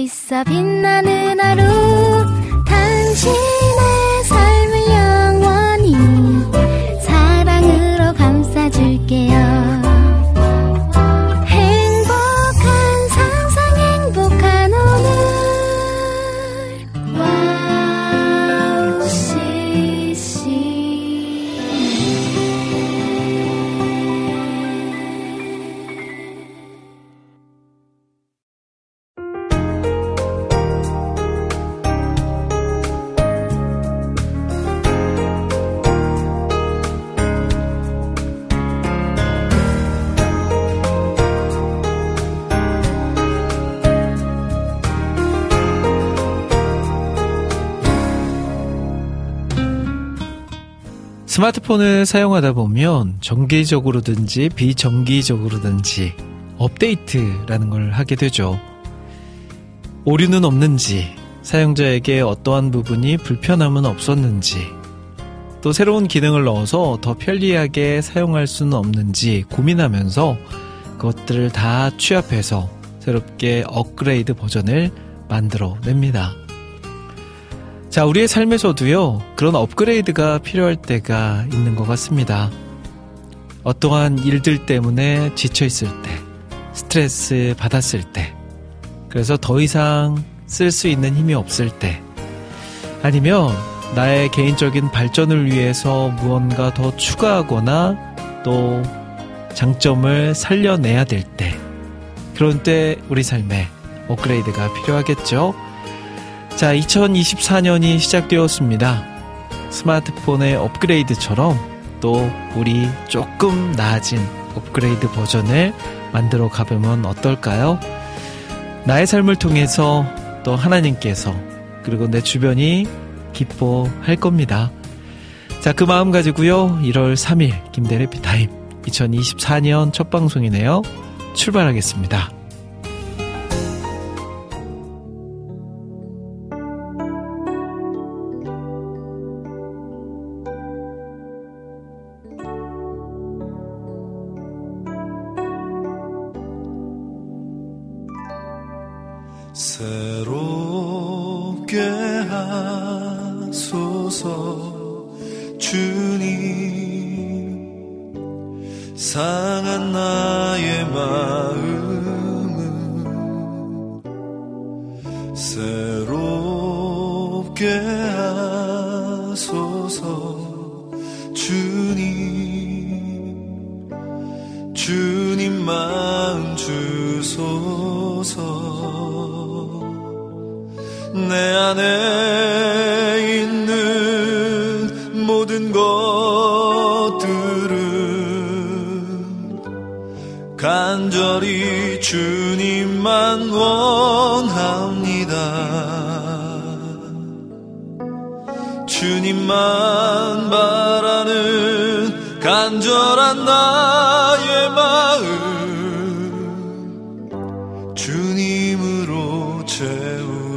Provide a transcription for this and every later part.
있어 빛나는 하루 스마트폰을 사용하다 보면 정기적으로든지 비정기적으로든지 업데이트라는 걸 하게 되죠. 오류는 없는지, 사용자에게 어떠한 부분이 불편함은 없었는지, 또 새로운 기능을 넣어서 더 편리하게 사용할 수는 없는지 고민하면서 그것들을 다 취합해서 새롭게 업그레이드 버전을 만들어 냅니다. 자, 우리의 삶에서도요, 그런 업그레이드가 필요할 때가 있는 것 같습니다. 어떠한 일들 때문에 지쳐있을 때, 스트레스 받았을 때, 그래서 더 이상 쓸 수 있는 힘이 없을 때, 아니면 나의 개인적인 발전을 위해서 무언가 더 추가하거나 또 장점을 살려내야 될 때, 그런 때 우리 삶에 업그레이드가 필요하겠죠? 자, 2024년이 시작되었습니다. 스마트폰의 업그레이드처럼 또 우리 조금 나아진 업그레이드 버전을 만들어 가보면 어떨까요? 나의 삶을 통해서 또 하나님께서 그리고 내 주변이 기뻐할 겁니다. 자, 그 마음 가지고요. 1월 3일 김대래 피타임 2024년 첫 방송이네요. 출발하겠습니다.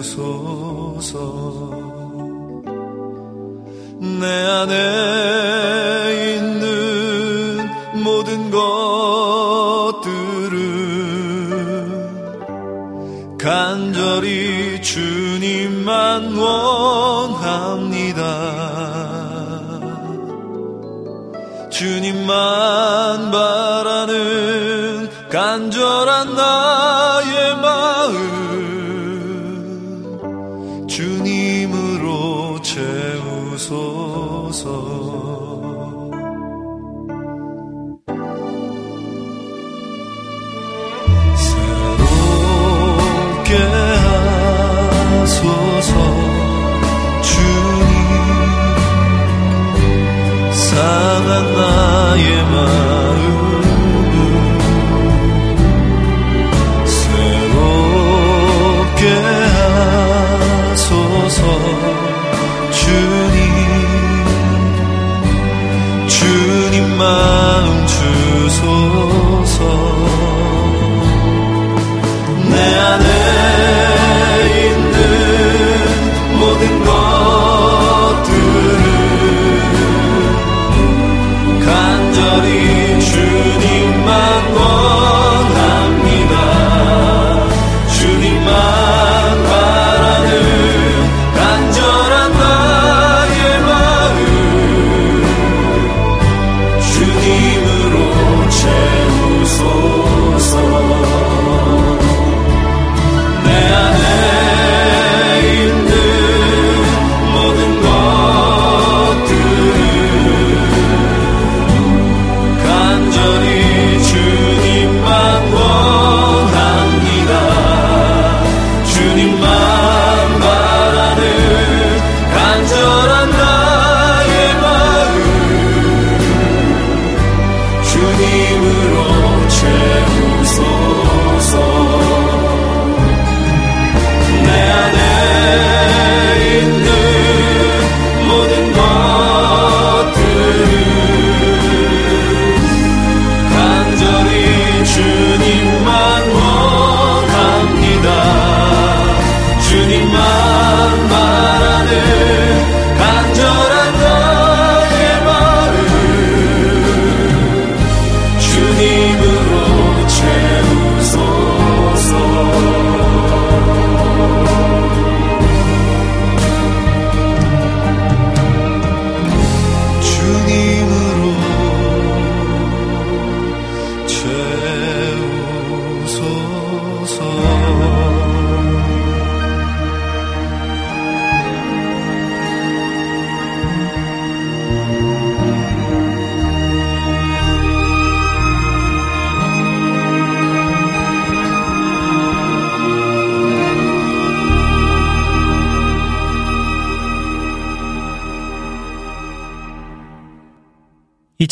마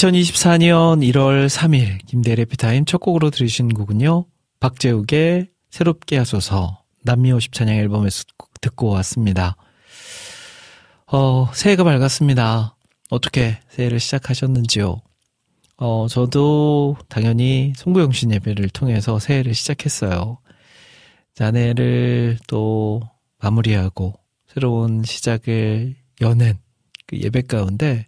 2024년 1월 3일 김대래 피타임 첫 곡으로 들으신 곡은요. 박재욱의 새롭게 하소서 남미 50 찬양 앨범에서 듣고 왔습니다. 어, 새해가 밝았습니다. 어떻게 새해를 시작하셨는지요? 어, 저도 당연히 송구영신 예배를 통해서 새해를 시작했어요. 자네를 또 마무리하고 새로운 시작을 여는 그 예배 가운데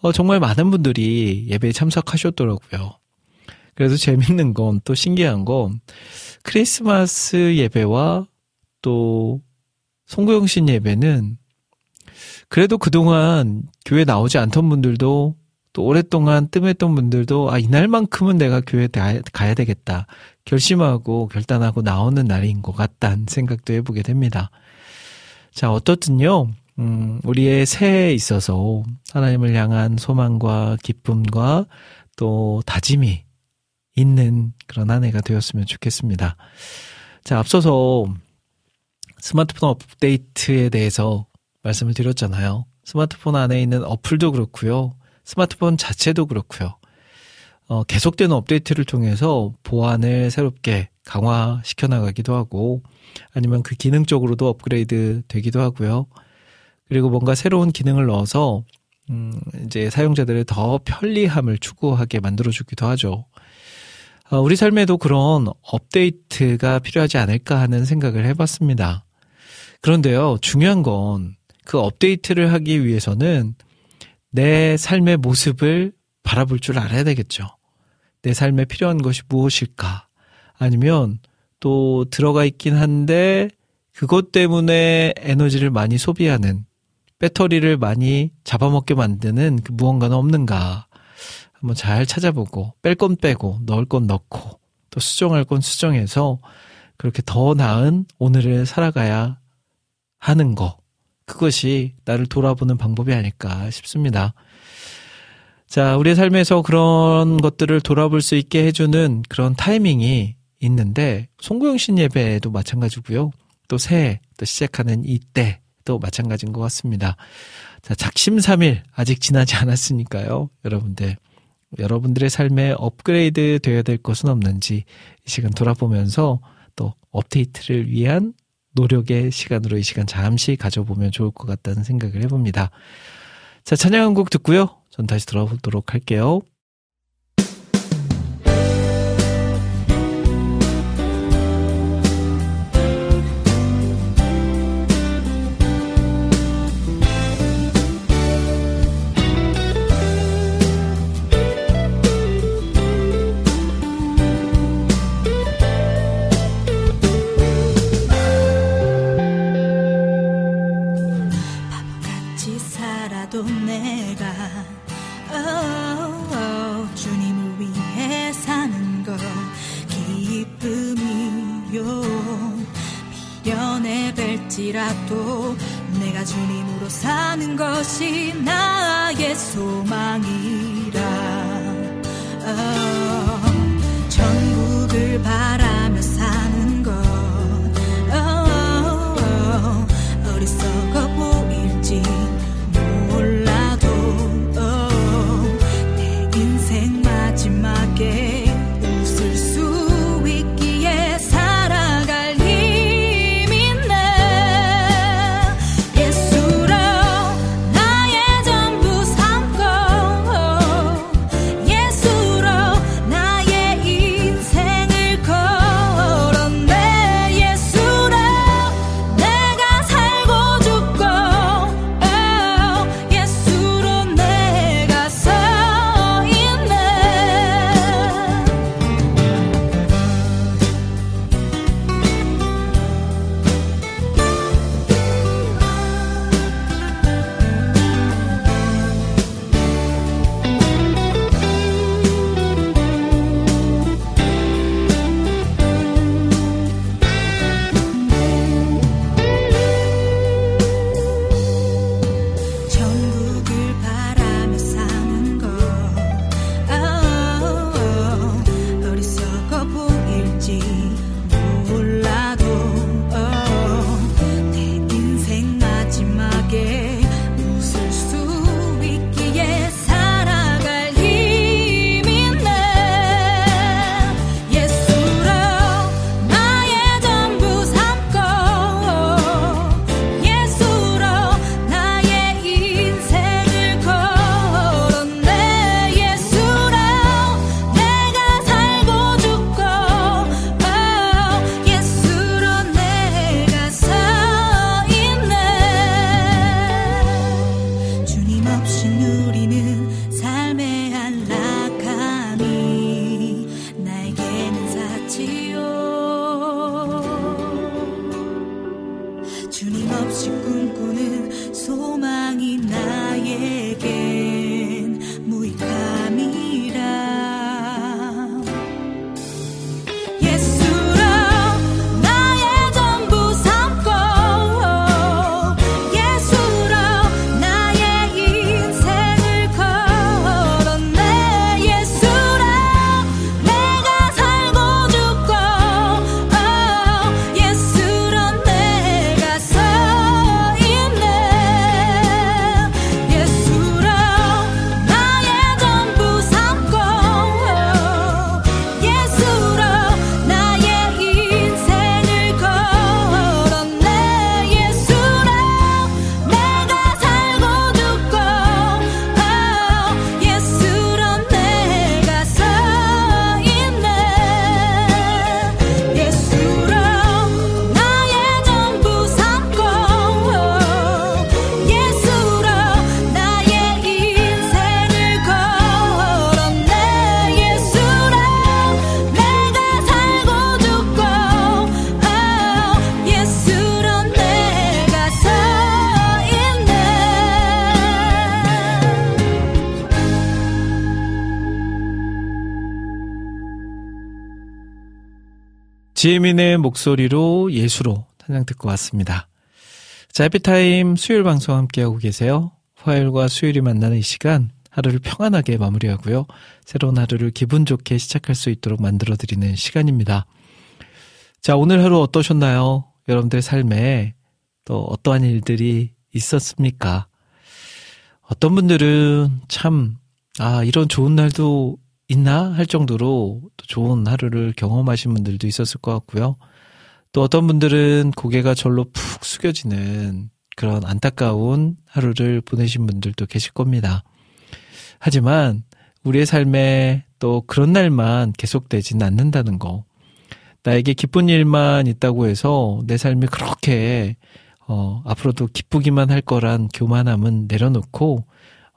어, 정말 많은 분들이 예배에 참석하셨더라고요. 그래서 재밌는 건 또 신기한 건 크리스마스 예배와 또 송구영신 예배는 그래도 그동안 교회 나오지 않던 분들도 또 오랫동안 뜸했던 분들도 아 이날만큼은 내가 교회 가야 되겠다 결심하고 결단하고 나오는 날인 것 같다는 생각도 해보게 됩니다. 자 어떻든요 음, 우리의 새해에 있어서 하나님을 향한 소망과 기쁨과 또 다짐이 있는 그런 한 해가 되었으면 좋겠습니다. 자, 앞서서 스마트폰 업데이트에 대해서 말씀을 드렸잖아요. 스마트폰 안에 있는 어플도 그렇고요. 스마트폰 자체도 그렇고요. 어, 계속되는 업데이트를 통해서 보안을 새롭게 강화시켜 나가기도 하고 아니면 그 기능적으로도 업그레이드 되기도 하고요. 그리고 뭔가 새로운 기능을 넣어서 음, 이제 사용자들의 더 편리함을 추구하게 만들어주기도 하죠. 어, 우리 삶에도 그런 업데이트가 필요하지 않을까 하는 생각을 해봤습니다. 그런데요, 중요한 건 그 업데이트를 하기 위해서는 내 삶의 모습을 바라볼 줄 알아야 되겠죠. 내 삶에 필요한 것이 무엇일까? 아니면 또 들어가 있긴 한데 그것 때문에 에너지를 많이 소비하는 배터리를 많이 잡아먹게 만드는 그 무언가는 없는가 한번 잘 찾아보고 뺄 건 빼고 넣을 건 넣고 또 수정할 건 수정해서 그렇게 더 나은 오늘을 살아가야 하는 거 그것이 나를 돌아보는 방법이 아닐까 싶습니다. 자, 우리의 삶에서 그런 것들을 돌아볼 수 있게 해주는 그런 타이밍이 있는데, 송구영신 예배도 마찬가지고요. 또 새해, 또 시작하는 이때, 또 마찬가지인 것 같습니다. 자, 작심삼일 아직 지나지 않았으니까요. 여러분들 여러분들의 삶에 업그레이드 되어야 될 것은 없는지 이 시간 돌아보면서 또 업데이트를 위한 노력의 시간으로 이 시간 잠시 가져보면 좋을 것 같다는 생각을 해봅니다. 자, 찬양 한 곡 듣고요. 전 다시 돌아보도록 할게요. 지혜민의 목소리로 예수로 찬양 듣고 왔습니다. 자, 해피타임 수요일 방송 함께하고 계세요. 화요일과 수요일이 만나는 이 시간 하루를 평안하게 마무리하고요. 새로운 하루를 기분 좋게 시작할 수 있도록 만들어드리는 시간입니다. 자, 오늘 하루 어떠셨나요? 여러분들 삶에 또 어떠한 일들이 있었습니까? 어떤 분들은 참, 아, 이런 좋은 날도 있나? 할 정도로 또 좋은 하루를 경험하신 분들도 있었을 것 같고요. 또 어떤 분들은 고개가 절로 푹 숙여지는 그런 안타까운 하루를 보내신 분들도 계실 겁니다. 하지만 우리의 삶에 또 그런 날만 계속되진 않는다는 거. 나에게 기쁜 일만 있다고 해서 내 삶이 그렇게 어, 앞으로도 기쁘기만 할 거란 교만함은 내려놓고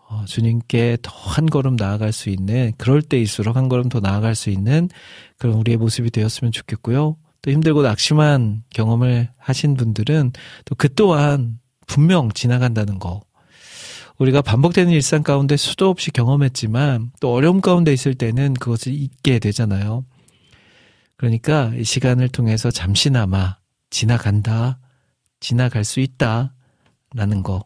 어, 주님께 더 한 걸음 나아갈 수 있는 그럴 때일수록 한 걸음 더 나아갈 수 있는 그런 우리의 모습이 되었으면 좋겠고요. 또 힘들고 낙심한 경험을 하신 분들은 또 그 또한 분명 지나간다는 거. 우리가 반복되는 일상 가운데 수도 없이 경험했지만 또 어려움 가운데 있을 때는 그것을 잊게 되잖아요. 그러니까 이 시간을 통해서 잠시나마 지나간다, 지나갈 수 있다, 라는 거.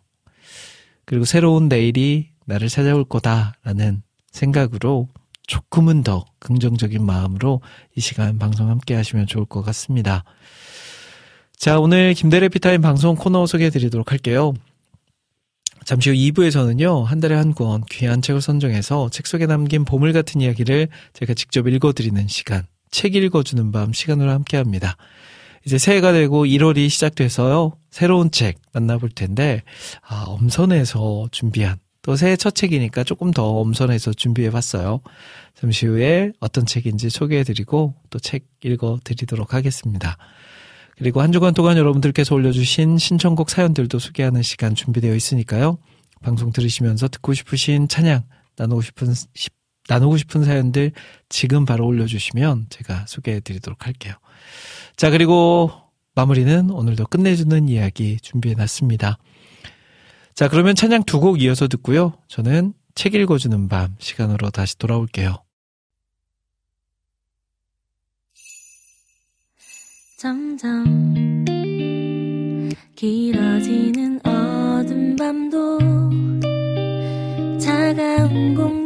그리고 새로운 내일이 나를 찾아올 거다라는 생각으로 조금은 더 긍정적인 마음으로 이 시간 방송 함께 하시면 좋을 것 같습니다. 자, 오늘 김대래 피타임 방송 코너 소개해 드리도록 할게요. 잠시 후 2부에서는요, 한 달에 한 권 귀한 책을 선정해서 책 속에 남긴 보물 같은 이야기를 제가 직접 읽어드리는 시간, 책 읽어주는 밤 시간으로 함께 합니다. 이제 새해가 되고 1월이 시작돼서요, 새로운 책 만나볼 텐데, 아, 엄선해서 준비한, 또 새해 첫 책이니까 조금 더 엄선해서 준비해 봤어요. 잠시 후에 어떤 책인지 소개해 드리고, 또 책 읽어 드리도록 하겠습니다. 그리고 한 주간 동안 여러분들께서 올려주신 신청곡 사연들도 소개하는 시간 준비되어 있으니까요. 방송 들으시면서 듣고 싶으신 찬양, 나누고 싶은, 시- 나누고 싶은 사연들 지금 바로 올려주시면 제가 소개해 드리도록 할게요. 자, 그리고 마무리는 오늘도 끝내주는 이야기 준비해 놨습니다. 자, 그러면 찬양 두 곡 이어서 듣고요. 저는 책 읽어주는 밤 시간으로 다시 돌아올게요. 점점 길어지는 어둠 밤도 차가운 공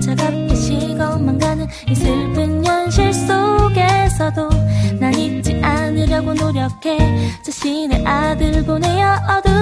차갑게 식어만 가는 이 슬픈 현실 속에서도 난 잊지 않으려고 노력해 자신의 아들 보내어 얻은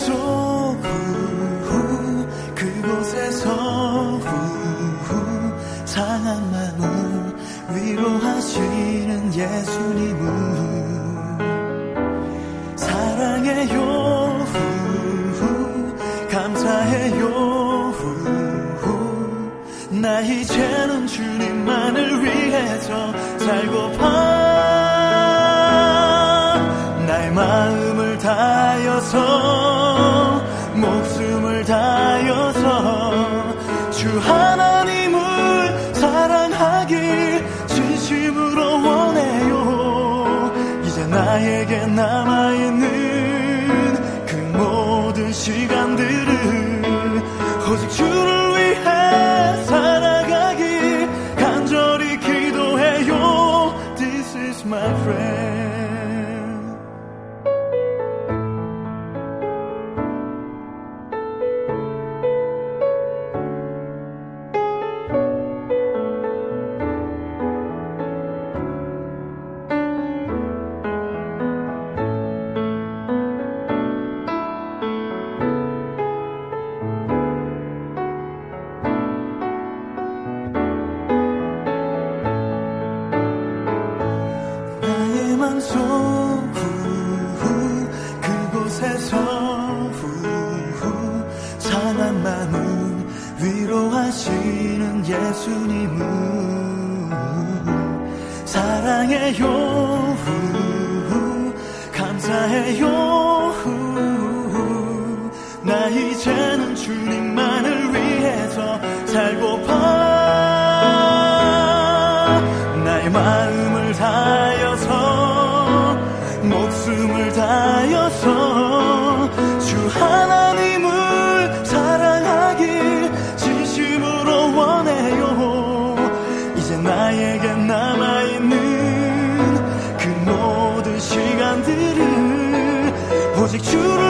속후 그곳에서 후후 상한 마음을 위로하시는 예수님은 사랑해요. 주님은 사랑해요. 감사해요. treat you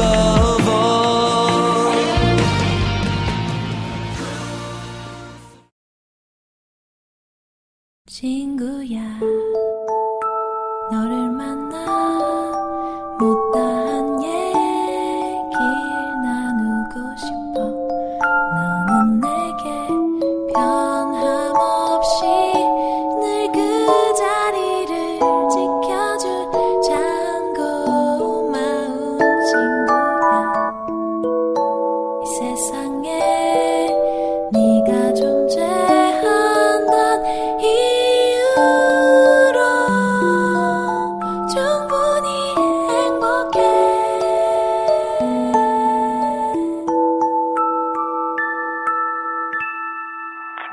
Above all. 친구야 너를 만나 못다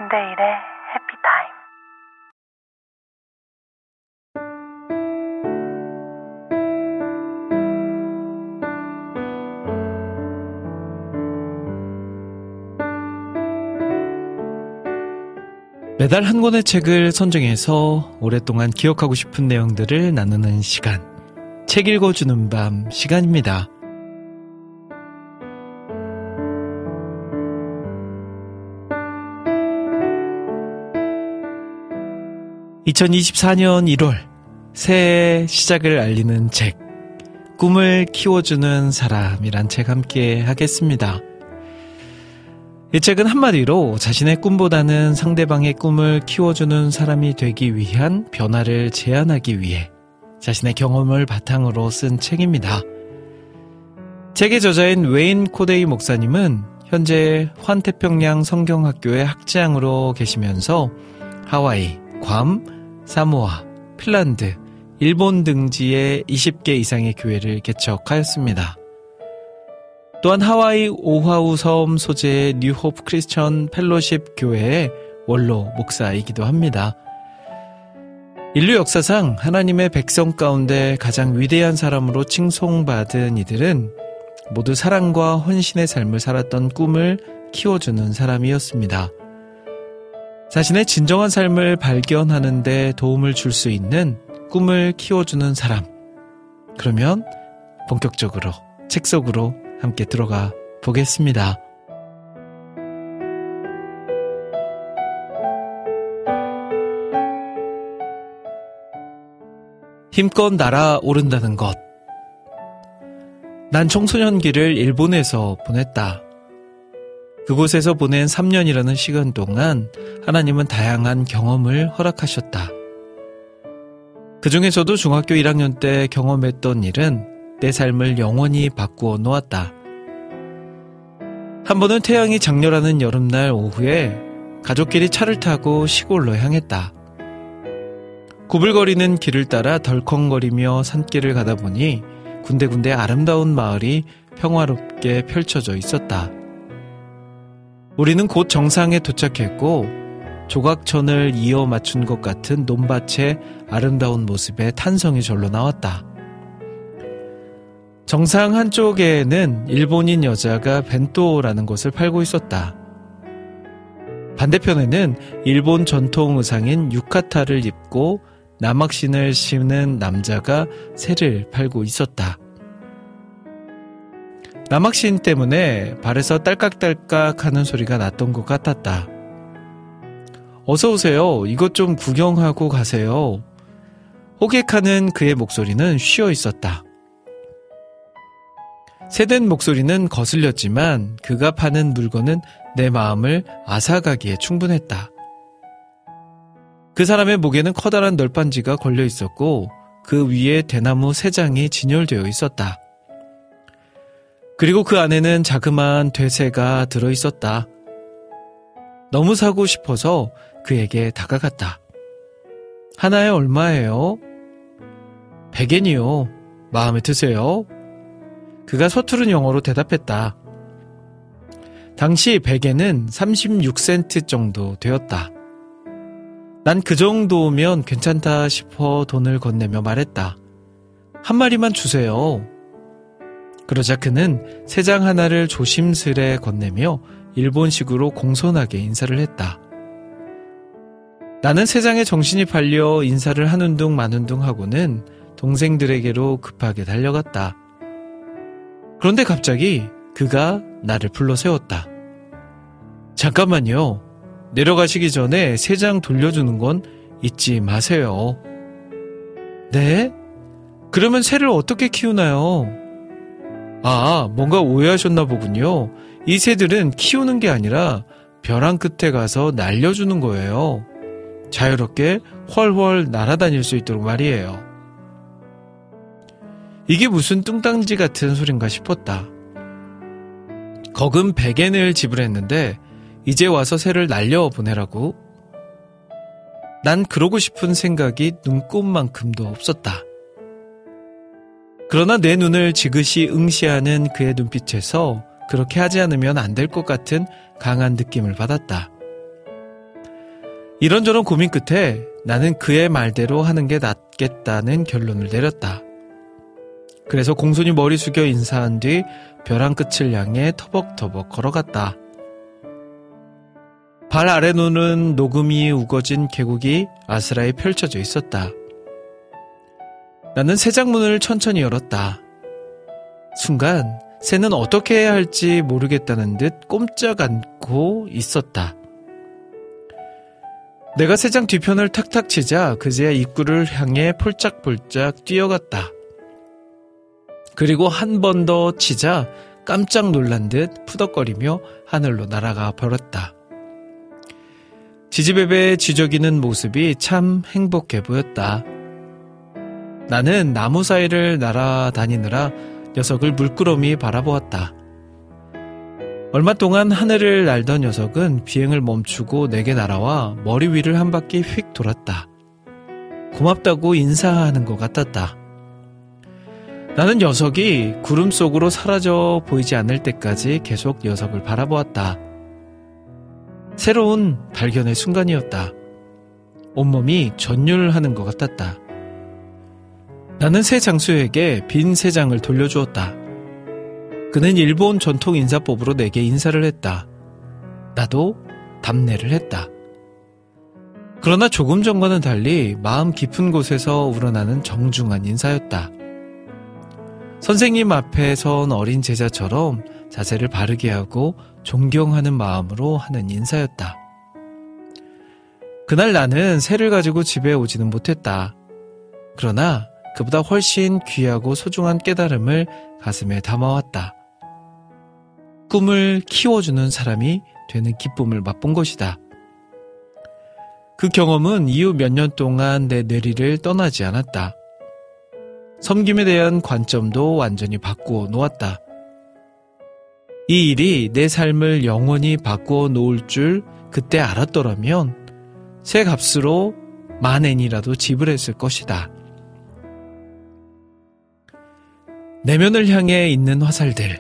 김대일의 해피타임. 매달 한 권의 책을 선정해서 오랫동안 기억하고 싶은 내용들을 나누는 시간. 책 읽어주는 밤 시간입니다. 2024년 1월 새해 시작을 알리는 책 꿈을 키워주는 사람이란 책 함께 하겠습니다. 이 책은 한마디로 자신의 꿈보다는 상대방의 꿈을 키워주는 사람이 되기 위한 변화를 제안하기 위해 자신의 경험을 바탕으로 쓴 책입니다. 책의 저자인 웨인 코데이 목사님은 현재 환태평양 성경학교의 학장으로 계시면서 하와이, 괌, 사모아, 핀란드, 일본 등지에 20개 이상의 교회를 개척하였습니다. 또한 하와이 오하우 섬 소재의 뉴호프 크리스천 펠로십 교회의 원로 목사이기도 합니다. 인류 역사상 하나님의 백성 가운데 가장 위대한 사람으로 칭송받은 이들은 모두 사랑과 헌신의 삶을 살았던 꿈을 키워주는 사람이었습니다. 자신의 진정한 삶을 발견하는데 도움을 줄 수 있는 꿈을 키워주는 사람. 그러면 본격적으로 책 속으로 함께 들어가 보겠습니다. 힘껏 날아오른다는 것. 난 청소년기를 일본에서 보냈다. 그곳에서 보낸 3년이라는 시간 동안 하나님은 다양한 경험을 허락하셨다. 그 중에서도 중학교 1학년 때 경험했던 일은 내 삶을 영원히 바꾸어 놓았다. 한 번은 태양이 장렬하는 여름날 오후에 가족끼리 차를 타고 시골로 향했다. 구불거리는 길을 따라 덜컹거리며 산길을 가다 보니 군데군데 아름다운 마을이 평화롭게 펼쳐져 있었다. 우리는 곧 정상에 도착했고 조각천을 이어 맞춘 것 같은 논밭의 아름다운 모습에 탄성이 절로 나왔다. 정상 한쪽에는 일본인 여자가 벤또라는 것을 팔고 있었다. 반대편에는 일본 전통 의상인 유카타를 입고 남학신을 신은 남자가 새를 팔고 있었다. 남학신 때문에 발에서 딸깍딸깍 하는 소리가 났던 것 같았다. 어서 오세요. 이것 좀 구경하고 가세요. 호객하는 그의 목소리는 쉬어 있었다. 새된 목소리는 거슬렸지만 그가 파는 물건은 내 마음을 아사가기에 충분했다. 그 사람의 목에는 커다란 널빤지가 걸려 있었고 그 위에 대나무 세 장이 진열되어 있었다. 그리고 그 안에는 자그마한 되새가 들어 있었다. 너무 사고 싶어서 그에게 다가갔다. 하나에 얼마예요? 100엔이요. 마음에 드세요? 그가 서투른 영어로 대답했다. 당시 100엔은 36센트 정도 되었다. 난 그 정도면 괜찮다 싶어 돈을 건네며 말했다. 한 마리만 주세요. 그러자 그는 세 장 하나를 조심스레 건네며 일본식으로 공손하게 인사를 했다. 나는 세 장에 정신이 팔려 인사를 하는 둥 마는 둥 하고는 동생들에게로 급하게 달려갔다. 그런데 갑자기 그가 나를 불러 세웠다. 잠깐만요. 내려가시기 전에 세 장 돌려주는 건 잊지 마세요. 네? 그러면 새를 어떻게 키우나요? 아, 뭔가 오해하셨나 보군요. 이 새들은 키우는 게 아니라 벼랑 끝에 가서 날려주는 거예요. 자유롭게 훨훨 날아다닐 수 있도록 말이에요. 이게 무슨 뚱땅지 같은 소린가 싶었다. 거금 100엔을 지불했는데 이제 와서 새를 날려보내라고? 난 그러고 싶은 생각이 눈꼽만큼도 없었다. 그러나 내 눈을 지그시 응시하는 그의 눈빛에서 그렇게 하지 않으면 안 될 것 같은 강한 느낌을 받았다. 이런저런 고민 끝에 나는 그의 말대로 하는 게 낫겠다는 결론을 내렸다. 그래서 공손히 머리 숙여 인사한 뒤 벼랑 끝을 향해 터벅터벅 걸어갔다. 발 아래 눈은 녹음이 우거진 계곡이 아스라에 펼쳐져 있었다. 나는 새장문을 천천히 열었다. 순간 새는 어떻게 해야 할지 모르겠다는 듯 꼼짝 않고 있었다. 내가 새장 뒤편을 탁탁 치자 그제야 입구를 향해 폴짝폴짝 뛰어갔다. 그리고 한 번 더 치자 깜짝 놀란 듯 푸덕거리며 하늘로 날아가 버렸다. 지지배배 지저귀는 모습이 참 행복해 보였다. 나는 나무 사이를 날아다니느라 녀석을 물끄러미 바라보았다. 얼마 동안 하늘을 날던 녀석은 비행을 멈추고 내게 날아와 머리 위를 한 바퀴 휙 돌았다. 고맙다고 인사하는 것 같았다. 나는 녀석이 구름 속으로 사라져 보이지 않을 때까지 계속 녀석을 바라보았다. 새로운 발견의 순간이었다. 온몸이 전율하는 것 같았다. 나는 새 장수에게 빈새 장을 돌려주었다. 그는 일본 전통 인사법으로 내게 인사를 했다. 나도 답례를 했다. 그러나 조금 전과는 달리 마음 깊은 곳에서 우러나는 정중한 인사였다. 선생님 앞에 선 어린 제자처럼 자세를 바르게 하고 존경하는 마음으로 하는 인사였다. 그날 나는 새를 가지고 집에 오지는 못했다. 그러나 그보다 훨씬 귀하고 소중한 깨달음을 가슴에 담아왔다. 꿈을 키워주는 사람이 되는 기쁨을 맛본 것이다. 그 경험은 이후 몇 년 동안 내 뇌리를 떠나지 않았다. 섬김에 대한 관점도 완전히 바꾸어 놓았다. 이 일이 내 삶을 영원히 바꾸어 놓을 줄 그때 알았더라면 새 값으로 만 엔이라도 지불했을 것이다. 내면을 향해 있는 화살들.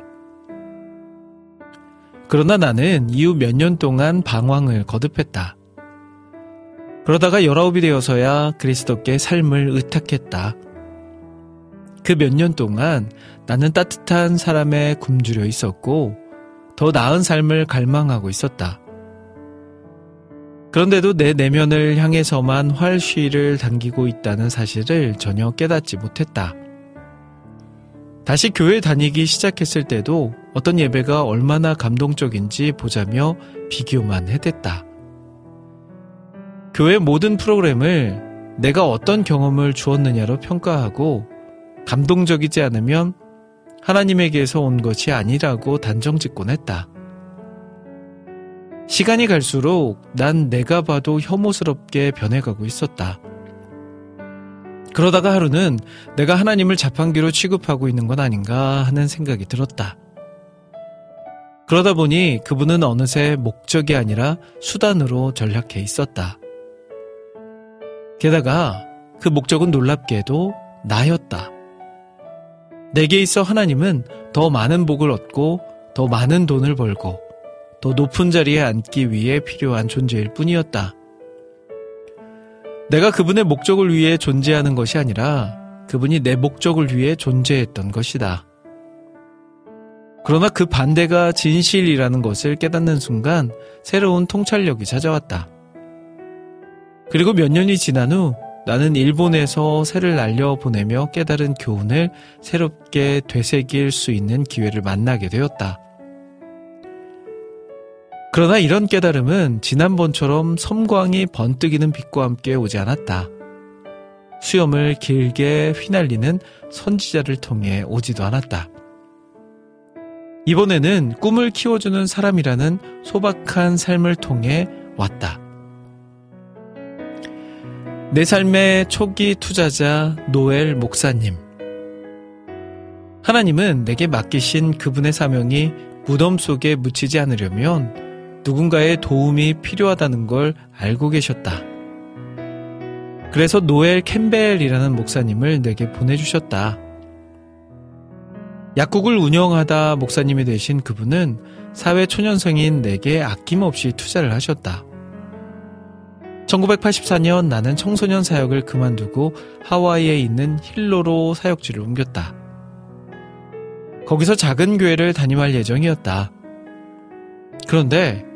그러나 나는 이후 몇 년 동안 방황을 거듭했다. 그러다가 열아홉이 되어서야 그리스도께 삶을 의탁했다. 그 몇 년 동안 나는 따뜻한 사람에 굶주려 있었고 더 나은 삶을 갈망하고 있었다. 그런데도 내 내면을 향해서만 활쉬를 당기고 있다는 사실을 전혀 깨닫지 못했다. 다시 교회 다니기 시작했을 때도 어떤 예배가 얼마나 감동적인지 보자며 비교만 해댔다. 교회 모든 프로그램을 내가 어떤 경험을 주었느냐로 평가하고 감동적이지 않으면 하나님에게서 온 것이 아니라고 단정 짓곤 했다. 시간이 갈수록 난 내가 봐도 혐오스럽게 변해가고 있었다. 그러다가 하루는 내가 하나님을 자판기로 취급하고 있는 건 아닌가 하는 생각이 들었다. 그러다 보니 그분은 어느새 목적이 아니라 수단으로 전락해 있었다. 게다가 그 목적은 놀랍게도 나였다. 내게 있어 하나님은 더 많은 복을 얻고 더 많은 돈을 벌고 더 높은 자리에 앉기 위해 필요한 존재일 뿐이었다. 내가 그분의 목적을 위해 존재하는 것이 아니라 그분이 내 목적을 위해 존재했던 것이다. 그러나 그 반대가 진실이라는 것을 깨닫는 순간 새로운 통찰력이 찾아왔다. 그리고 몇 년이 지난 후 나는 일본에서 새를 날려 보내며 깨달은 교훈을 새롭게 되새길 수 있는 기회를 만나게 되었다. 그러나 이런 깨달음은 지난번처럼 섬광이 번뜩이는 빛과 함께 오지 않았다. 수염을 길게 휘날리는 선지자를 통해 오지도 않았다. 이번에는 꿈을 키워주는 사람이라는 소박한 삶을 통해 왔다. 내 삶의 초기 투자자 노엘 목사님. 하나님은 내게 맡기신 그분의 사명이 무덤 속에 묻히지 않으려면 누군가의 도움이 필요하다는 걸 알고 계셨다. 그래서 노엘 캠벨이라는 목사님을 내게 보내주셨다. 약국을 운영하다 목사님이 되신 그분은 사회 초년생인 내게 아낌없이 투자를 하셨다. 1984년 나는 청소년 사역을 그만두고 하와이에 있는 힐로로 사역지를 옮겼다. 거기서 작은 교회를 담임할 예정이었다. 그런데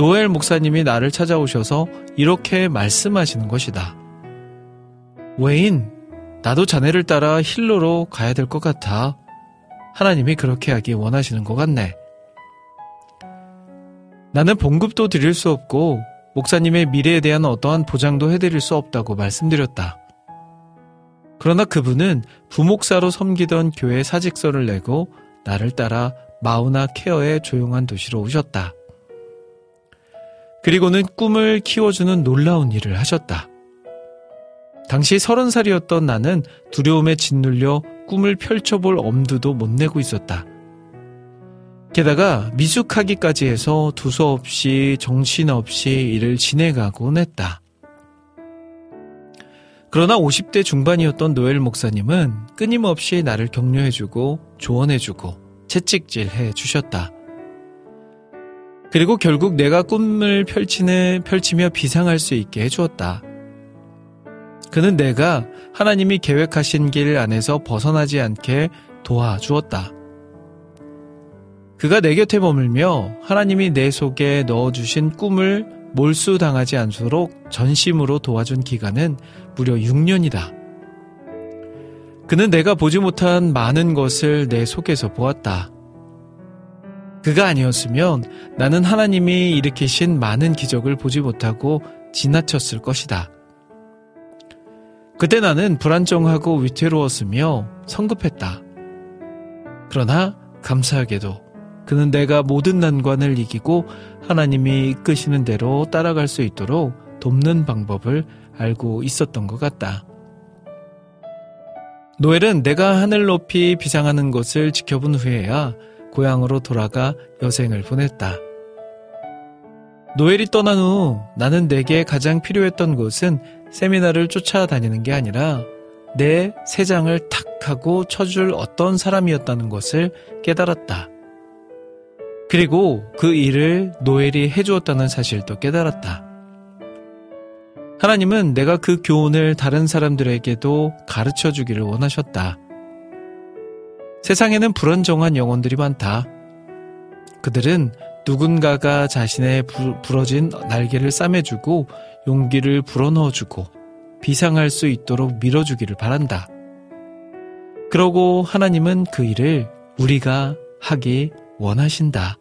노엘 목사님이 나를 찾아오셔서 이렇게 말씀하시는 것이다. 웨인, 나도 자네를 따라 힐로로 가야 될 것 같아. 하나님이 그렇게 하기 원하시는 것 같네. 나는 봉급도 드릴 수 없고 목사님의 미래에 대한 어떠한 보장도 해드릴 수 없다고 말씀드렸다. 그러나 그분은 부목사로 섬기던 교회 사직서를 내고 나를 따라 마우나 케어의 조용한 도시로 오셨다. 그리고는 꿈을 키워주는 놀라운 일을 하셨다. 당시 서른 살이었던 나는 두려움에 짓눌려 꿈을 펼쳐볼 엄두도 못 내고 있었다. 게다가 미숙하기까지 해서 두서없이 정신없이 일을 지내가곤 했다. 그러나 50대 중반이었던 노엘 목사님은 끊임없이 나를 격려해주고 조언해주고 채찍질해 주셨다. 그리고 결국 내가 꿈을 펼치는, 펼치며 비상할 수 있게 해주었다. 그는 내가 하나님이 계획하신 길 안에서 벗어나지 않게 도와주었다. 그가 내 곁에 머물며 하나님이 내 속에 넣어주신 꿈을 몰수당하지 않도록 전심으로 도와준 기간은 무려 6년이다. 그는 내가 보지 못한 많은 것을 내 속에서 보았다. 그가 아니었으면 나는 하나님이 일으키신 많은 기적을 보지 못하고 지나쳤을 것이다. 그때 나는 불안정하고 위태로웠으며 성급했다. 그러나 감사하게도 그는 내가 모든 난관을 이기고 하나님이 이끄시는 대로 따라갈 수 있도록 돕는 방법을 알고 있었던 것 같다. 노엘은 내가 하늘 높이 비상하는 것을 지켜본 후에야 고향으로 돌아가 여생을 보냈다. 노엘이 떠난 후 나는 내게 가장 필요했던 것은 세미나를 쫓아다니는 게 아니라 내 세장을 탁 하고 쳐줄 어떤 사람이었다는 것을 깨달았다. 그리고 그 일을 노엘이 해주었다는 사실도 깨달았다. 하나님은 내가 그 교훈을 다른 사람들에게도 가르쳐 주기를 원하셨다. 세상에는 불안정한 영혼들이 많다. 그들은 누군가가 자신의 부, 부러진 날개를 싸매주고 용기를 불어넣어주고 비상할 수 있도록 밀어주기를 바란다. 그러고 하나님은 그 일을 우리가 하기 원하신다.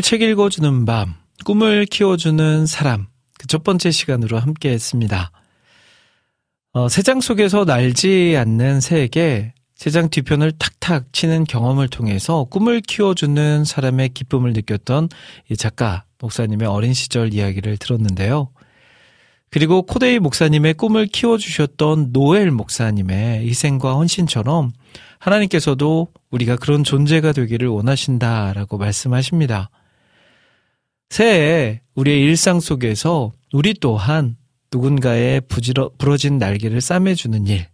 오늘 책 읽어주는 밤, 꿈을 키워주는 사람, 그 첫 번째 시간으로 함께 했습니다. 어, 새장 속에서 날지 않는 새에게 새장 뒤편을 탁탁 치는 경험을 통해서 꿈을 키워주는 사람의 기쁨을 느꼈던 이 작가, 목사님의 어린 시절 이야기를 들었는데요. 그리고 코데이 목사님의 꿈을 키워주셨던 노엘 목사님의 희생과 헌신처럼 하나님께서도 우리가 그런 존재가 되기를 원하신다라고 말씀하십니다. 새해 우리의 일상 속에서 우리 또한 누군가의 부지러, 부러진 날개를 싸매주는 일,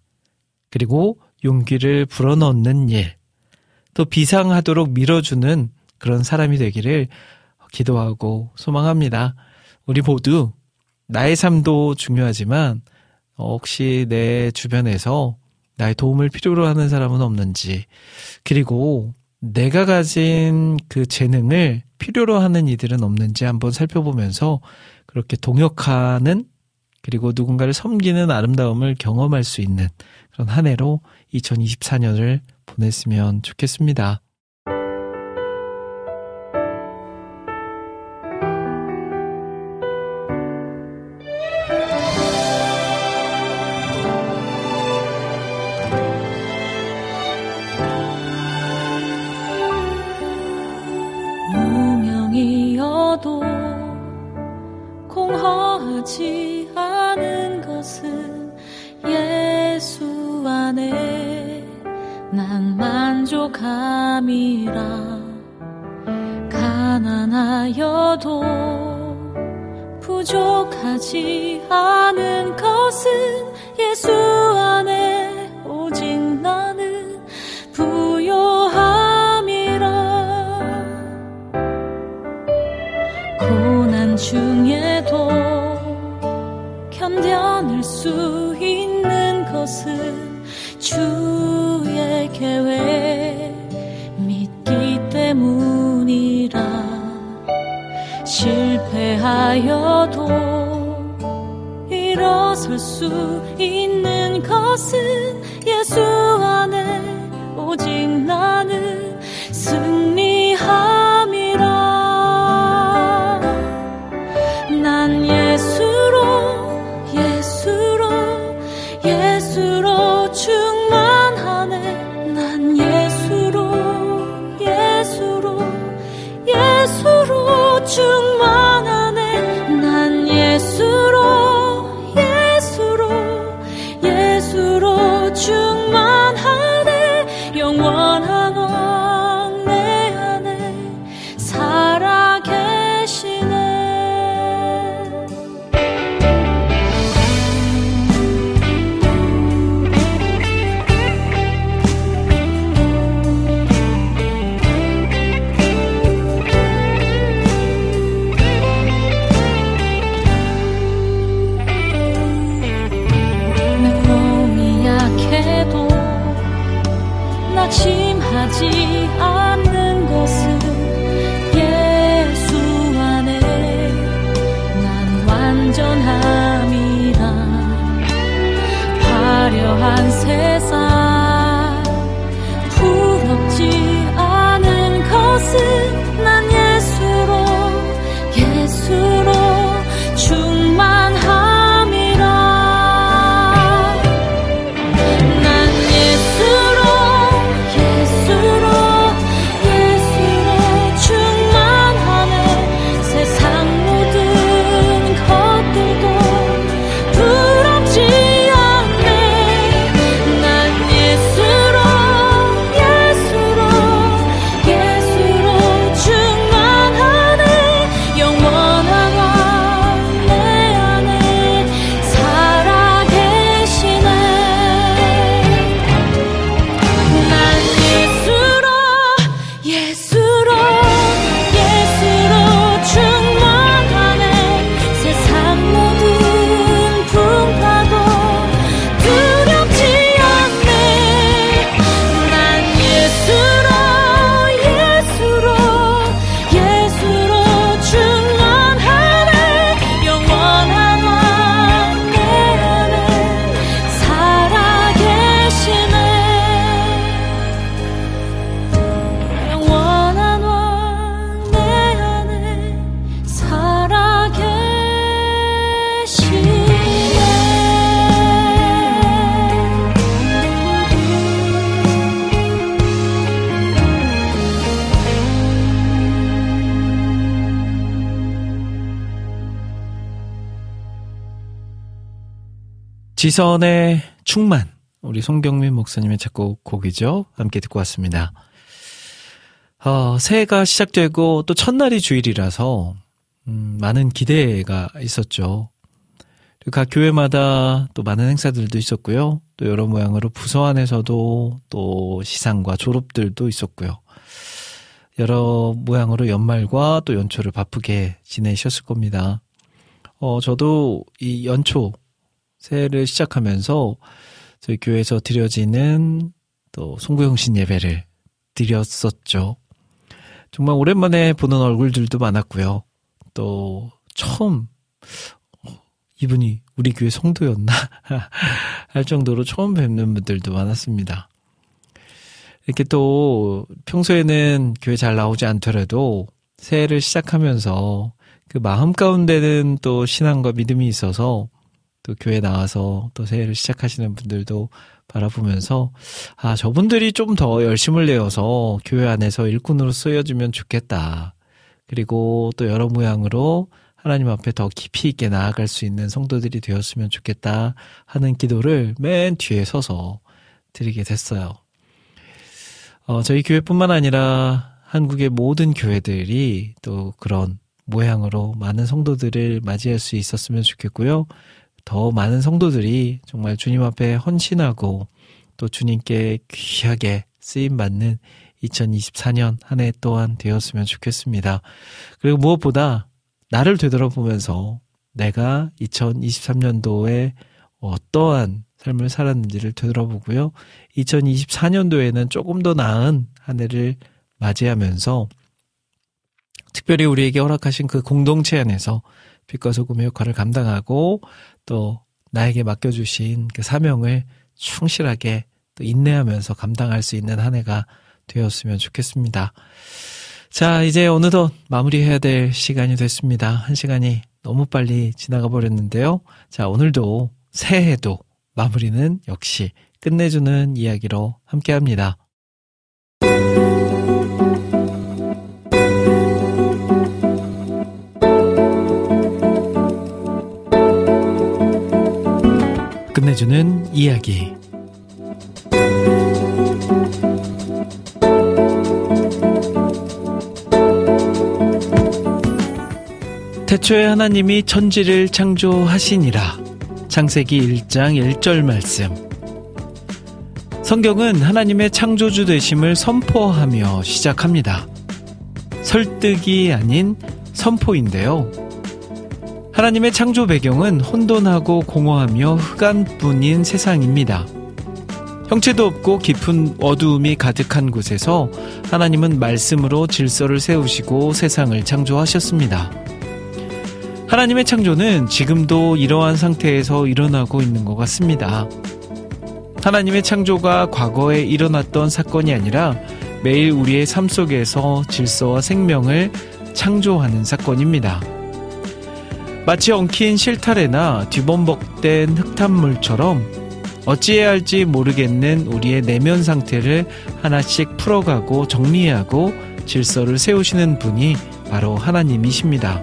그리고 용기를 불어넣는 일, 또 비상하도록 밀어주는 그런 사람이 되기를 기도하고 소망합니다. 우리 모두 나의 삶도 중요하지만 어, 혹시 내 주변에서 나의 도움을 필요로 하는 사람은 없는지 그리고 내가 가진 그 재능을 필요로 하는 이들은 없는지 한번 살펴보면서 그렇게 동역하는 그리고 누군가를 섬기는 아름다움을 경험할 수 있는 그런 한 해로 2024년을 보냈으면 좋겠습니다. 지선의 충만. 우리 송경민 목사님의 작곡곡이죠. 함께 듣고 왔습니다. 어, 새해가 시작되고 또 첫날이 주일이라서 음, 많은 기대가 있었죠. 각 교회마다 또 많은 행사들도 있었고요. 또 여러 모양으로 부서 안에서도 또 시상과 졸업들도 있었고요. 여러 모양으로 연말과 또 연초를 바쁘게 지내셨을 겁니다. 어, 저도 이 연초 새해를 시작하면서 저희 교회에서 드려지는 또 송구영신 예배를 드렸었죠. 정말 오랜만에 보는 얼굴들도 많았고요. 또 처음 어, 이분이 우리 교회 성도였나 할 정도로 처음 뵙는 분들도 많았습니다. 이렇게 또 평소에는 교회 잘 나오지 않더라도 새해를 시작하면서 그 마음 가운데는 또 신앙과 믿음이 있어서 또 교회 나와서 또 새해를 시작하시는 분들도 바라보면서 아 저분들이 좀 더 열심을 내어서 교회 안에서 일꾼으로 쓰여주면 좋겠다. 그리고 또 여러 모양으로 하나님 앞에 더 깊이 있게 나아갈 수 있는 성도들이 되었으면 좋겠다 하는 기도를 맨 뒤에 서서 드리게 됐어요. 어, 저희 교회뿐만 아니라 한국의 모든 교회들이 또 그런 모양으로 많은 성도들을 맞이할 수 있었으면 좋겠고요. 더 많은 성도들이 정말 주님 앞에 헌신하고 또 주님께 귀하게 쓰임 받는 2024년 한 해 또한 되었으면 좋겠습니다. 그리고 무엇보다 나를 되돌아보면서 내가 2023년도에 어떠한 삶을 살았는지를 되돌아보고요. 2024년도에는 조금 더 나은 한 해를 맞이하면서 특별히 우리에게 허락하신 그 공동체 안에서 빛과 소금의 역할을 감당하고 또 나에게 맡겨주신 그 사명을 충실하게 또 인내하면서 감당할 수 있는 한 해가 되었으면 좋겠습니다. 자, 이제 어느덧 마무리해야 될 시간이 됐습니다. 한 시간이 너무 빨리 지나가 버렸는데요. 자, 오늘도 새해도 마무리는 역시 끝내주는 이야기로 함께 합니다. 끝내주는 이야기. 태초에 하나님이 천지를 창조하시니라. 창세기 1장 1절 말씀. 성경은 하나님의 창조주 되심을 선포하며 시작합니다. 설득이 아닌 선포인데요. 하나님의 창조 배경은 혼돈하고 공허하며 흑암뿐인 세상입니다. 형체도 없고 깊은 어두움이 가득한 곳에서 하나님은 말씀으로 질서를 세우시고 세상을 창조하셨습니다. 하나님의 창조는 지금도 이러한 상태에서 일어나고 있는 것 같습니다. 하나님의 창조가 과거에 일어났던 사건이 아니라 매일 우리의 삶 속에서 질서와 생명을 창조하는 사건입니다. 마치 엉킨 실타래나 뒤범벅된 흙탕물처럼 어찌해야 할지 모르겠는 우리의 내면 상태를 하나씩 풀어가고 정리하고 질서를 세우시는 분이 바로 하나님이십니다.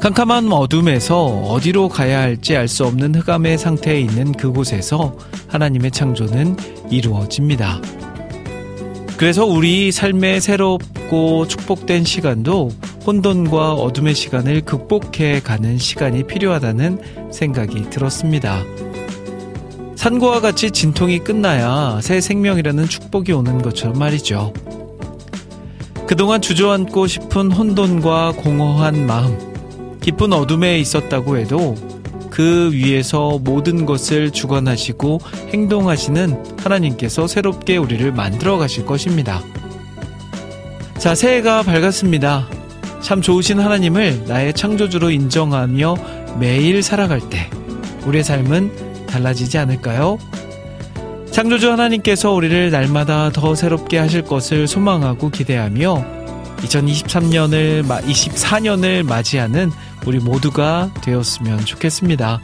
캄캄한 어둠에서 어디로 가야 할지 알 수 없는 흑암의 상태에 있는 그곳에서 하나님의 창조는 이루어집니다. 그래서 우리 삶의 새롭고 축복된 시간도 혼돈과 어둠의 시간을 극복해 가는 시간이 필요하다는 생각이 들었습니다. 산고와 같이 진통이 끝나야 새 생명이라는 축복이 오는 것처럼 말이죠. 그동안 주저앉고 싶은 혼돈과 공허한 마음, 깊은 어둠에 있었다고 해도 그 위에서 모든 것을 주관하시고 행동하시는 하나님께서 새롭게 우리를 만들어 가실 것입니다. 자, 새해가 밝았습니다. 참 좋으신 하나님을 나의 창조주로 인정하며 매일 살아갈 때 우리의 삶은 달라지지 않을까요? 창조주 하나님께서 우리를 날마다 더 새롭게 하실 것을 소망하고 기대하며 2023년을 24년을 맞이하는 우리 모두가 되었으면 좋겠습니다.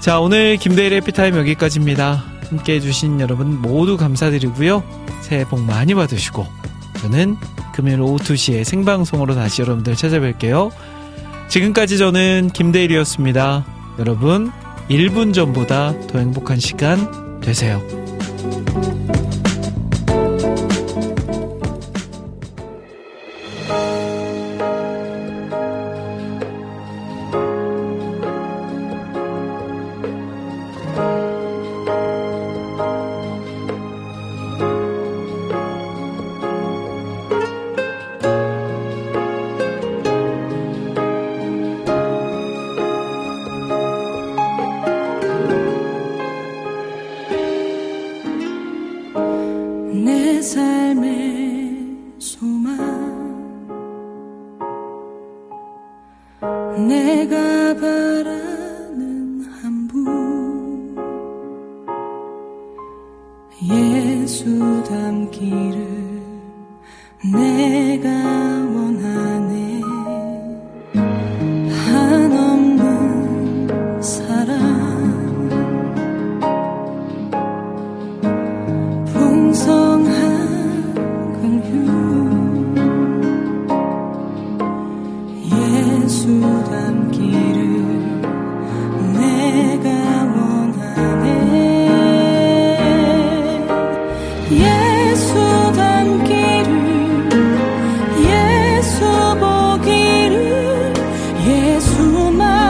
자, 오늘 김대일의 피타임 여기까지입니다. 함께 해주신 여러분 모두 감사드리고요. 새해 복 많이 받으시고, 저는 금요일 오후 2시에 생방송으로 다시 여러분들 찾아뵐게요. 지금까지 저는 김대일이었습니다. 여러분, 1분 전보다 더 행복한 시간 되세요. to my